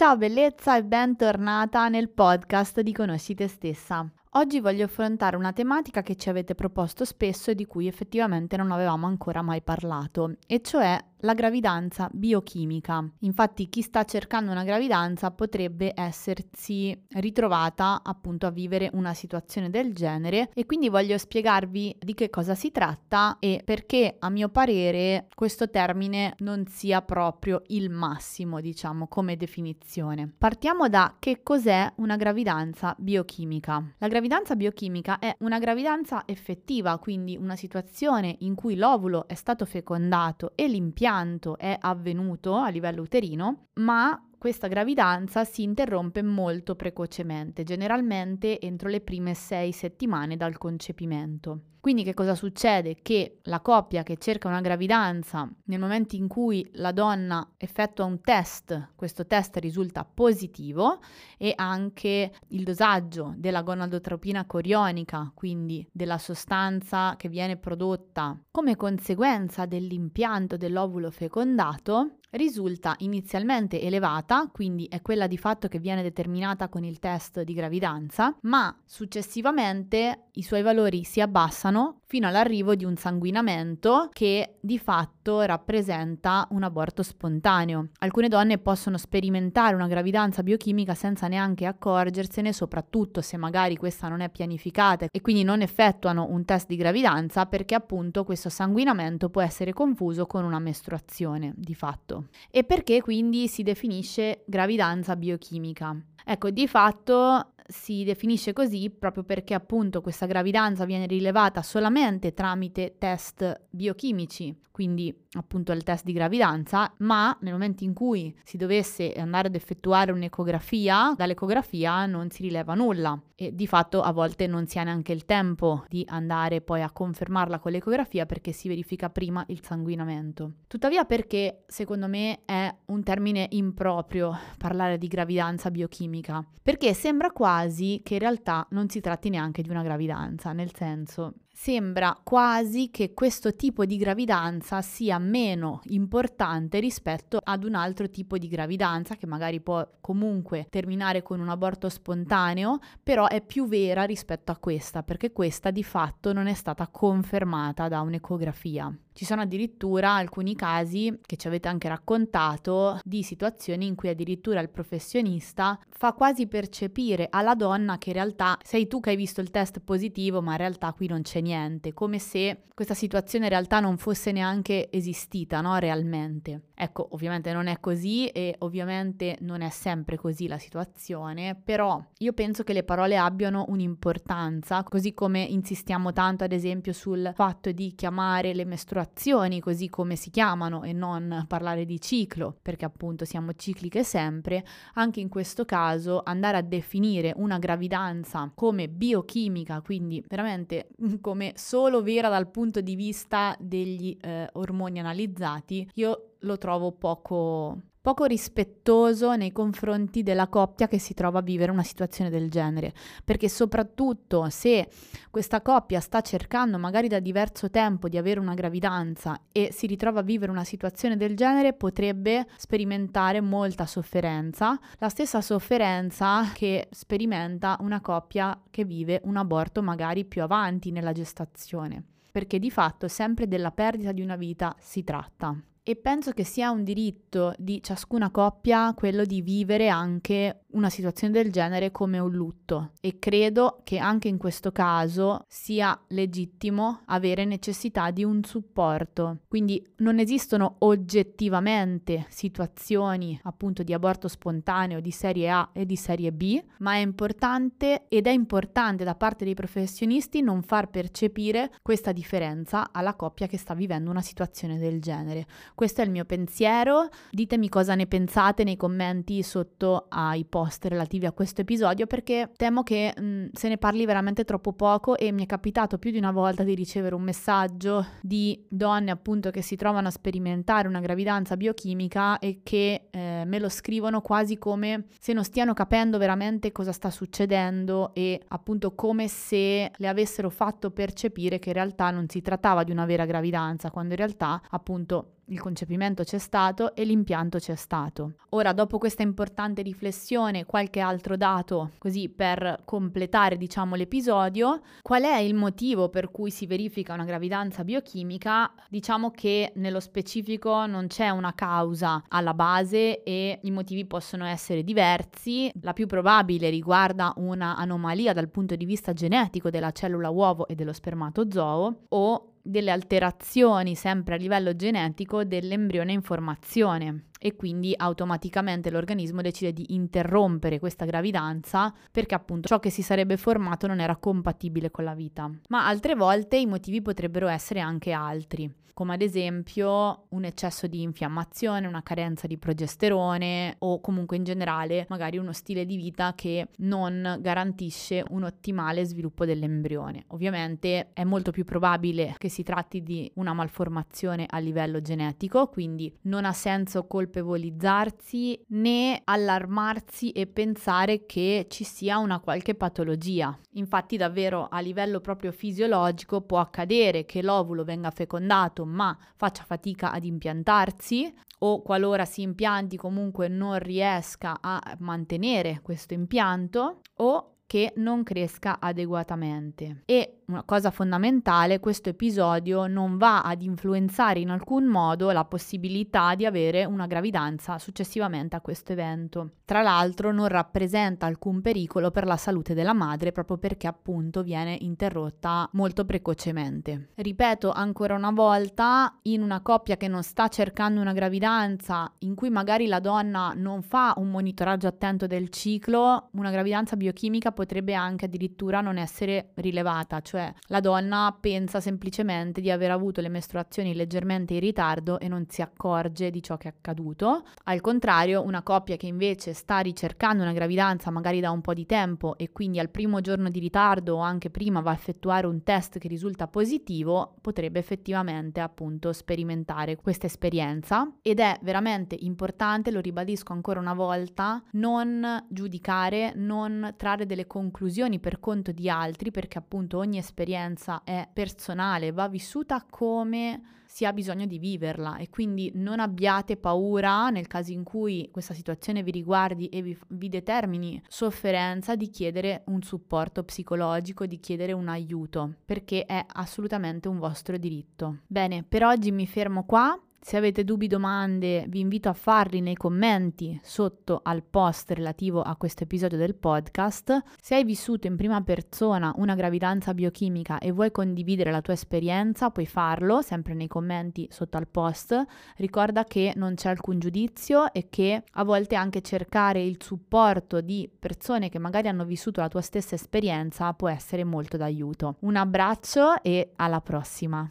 Ciao bellezza e bentornata nel podcast di Conosci te stessa. Oggi voglio affrontare una tematica che ci avete proposto spesso e di cui effettivamente non avevamo ancora mai parlato, e cioè la gravidanza biochimica. Infatti chi sta cercando una gravidanza potrebbe essersi ritrovata appunto a vivere una situazione del genere e quindi voglio spiegarvi di che cosa si tratta e perché a mio parere questo termine non sia proprio il massimo, diciamo, come definizione. Partiamo da che cos'è una gravidanza biochimica. La gravidanza biochimica è una gravidanza effettiva, quindi una situazione in cui l'ovulo è stato fecondato e l'impianto è avvenuto a livello uterino, ma questa gravidanza si interrompe molto precocemente, generalmente entro le prime sei settimane dal concepimento. Quindi che cosa succede? Che la coppia che cerca una gravidanza, nel momento in cui la donna effettua un test, questo test risulta positivo e anche il dosaggio della gonadotropina corionica, quindi della sostanza che viene prodotta come conseguenza dell'impianto dell'ovulo fecondato, risulta inizialmente elevata, quindi è quella di fatto che viene determinata con il test di gravidanza, ma successivamente i suoi valori si abbassano fino all'arrivo di un sanguinamento che di fatto rappresenta un aborto spontaneo. Alcune donne possono sperimentare una gravidanza biochimica senza neanche accorgersene, soprattutto se magari questa non è pianificata e quindi non effettuano un test di gravidanza perché appunto questo sanguinamento può essere confuso con una mestruazione di fatto. E perché quindi si definisce gravidanza biochimica? Ecco, di fatto si definisce così proprio perché appunto questa gravidanza viene rilevata solamente tramite test biochimici, quindi appunto il test di gravidanza, ma nel momento in cui si dovesse andare ad effettuare un'ecografia, dall'ecografia non si rileva nulla e di fatto a volte non si ha neanche il tempo di andare poi a confermarla con l'ecografia perché si verifica prima il sanguinamento. Tuttavia perché secondo me è un termine improprio parlare di gravidanza biochimica? Perché sembra quasi che in realtà non si tratti neanche di una gravidanza, nel senso sembra quasi che questo tipo di gravidanza sia meno importante rispetto ad un altro tipo di gravidanza che magari può comunque terminare con un aborto spontaneo, però è più vera rispetto a questa, perché questa di fatto non è stata confermata da un'ecografia. Ci sono addirittura alcuni casi che ci avete anche raccontato di situazioni in cui addirittura il professionista fa quasi percepire alla donna che in realtà sei tu che hai visto il test positivo, ma in realtà qui non c'è niente, come se questa situazione in realtà non fosse neanche esistita, no? Realmente. Ecco, ovviamente non è così e ovviamente non è sempre così la situazione, però io penso che le parole abbiano un'importanza, così come insistiamo tanto ad esempio sul fatto di chiamare le mestruazioni così come si chiamano e non parlare di ciclo, perché appunto siamo cicliche sempre, anche in questo caso andare a definire una gravidanza come biochimica, quindi veramente come solo vera dal punto di vista degli eh, ormoni analizzati, io lo trovo poco, poco rispettoso nei confronti della coppia che si trova a vivere una situazione del genere, perché soprattutto se questa coppia sta cercando magari da diverso tempo di avere una gravidanza e si ritrova a vivere una situazione del genere, potrebbe sperimentare molta sofferenza, la stessa sofferenza che sperimenta una coppia che vive un aborto magari più avanti nella gestazione. Perché di fatto sempre della perdita di una vita si tratta. E penso che sia un diritto di ciascuna coppia quello di vivere anche una situazione del genere come un lutto e credo che anche in questo caso sia legittimo avere necessità di un supporto. Quindi non esistono oggettivamente situazioni appunto di aborto spontaneo di serie A e di serie B, ma è importante ed è importante da parte dei professionisti non far percepire questa differenza alla coppia che sta vivendo una situazione del genere. Questo è il mio pensiero, ditemi cosa ne pensate nei commenti sotto ai post post relativi a questo episodio perché temo che mh, mm, se ne parli veramente troppo poco e mi è capitato più di una volta di ricevere un messaggio di donne appunto che si trovano a sperimentare una gravidanza biochimica e che eh, me lo scrivono quasi come se non stiano capendo veramente cosa sta succedendo e appunto come se le avessero fatto percepire che in realtà non si trattava di una vera gravidanza quando in realtà appunto il concepimento c'è stato e l'impianto c'è stato. Ora, dopo questa importante riflessione, qualche altro dato così per completare, diciamo, l'episodio, qual è il motivo per cui si verifica una gravidanza biochimica? Diciamo che nello specifico non c'è una causa alla base e i motivi possono essere diversi. La più probabile riguarda una anomalia dal punto di vista genetico della cellula uovo e dello spermatozoo o delle alterazioni sempre a livello genetico dell'embrione in formazione e quindi automaticamente l'organismo decide di interrompere questa gravidanza perché appunto ciò che si sarebbe formato non era compatibile con la vita. Ma altre volte i motivi potrebbero essere anche altri come ad esempio un eccesso di infiammazione, una carenza di progesterone o comunque in generale magari uno stile di vita che non garantisce un ottimale sviluppo dell'embrione. Ovviamente è molto più probabile che si tratti di una malformazione a livello genetico, quindi non ha senso colpevolizzarsi né allarmarsi e pensare che ci sia una qualche patologia. Infatti davvero a livello proprio fisiologico può accadere che l'ovulo venga fecondato ma faccia fatica ad impiantarsi o qualora si impianti comunque non riesca a mantenere questo impianto o che non cresca adeguatamente. E una cosa fondamentale, questo episodio non va ad influenzare in alcun modo la possibilità di avere una gravidanza successivamente a questo evento. Tra l'altro non rappresenta alcun pericolo per la salute della madre proprio perché appunto viene interrotta molto precocemente. Ripeto ancora una volta, in una coppia che non sta cercando una gravidanza, in cui magari la donna non fa un monitoraggio attento del ciclo, una gravidanza biochimica potrebbe anche addirittura non essere rilevata, cioè cioè la donna pensa semplicemente di aver avuto le mestruazioni leggermente in ritardo e non si accorge di ciò che è accaduto. Al contrario, una coppia che invece sta ricercando una gravidanza magari da un po' di tempo e quindi al primo giorno di ritardo o anche prima va a effettuare un test che risulta positivo, potrebbe effettivamente appunto sperimentare questa esperienza ed è veramente importante, lo ribadisco ancora una volta, non giudicare, non trarre delle conclusioni per conto di altri perché appunto ogni esperienza esperienza è personale, va vissuta come si ha bisogno di viverla e quindi non abbiate paura nel caso in cui questa situazione vi riguardi e vi, vi, determini sofferenza di chiedere un supporto psicologico, di chiedere un aiuto, perché è assolutamente un vostro diritto. Bene, per oggi mi fermo qua. Se avete dubbi, domande, vi invito a farli nei commenti sotto al post relativo a questo episodio del podcast. Se hai vissuto in prima persona una gravidanza biochimica e vuoi condividere la tua esperienza, puoi farlo sempre nei commenti sotto al post. Ricorda che non c'è alcun giudizio e che a volte anche cercare il supporto di persone che magari hanno vissuto la tua stessa esperienza può essere molto d'aiuto. Un abbraccio e alla prossima!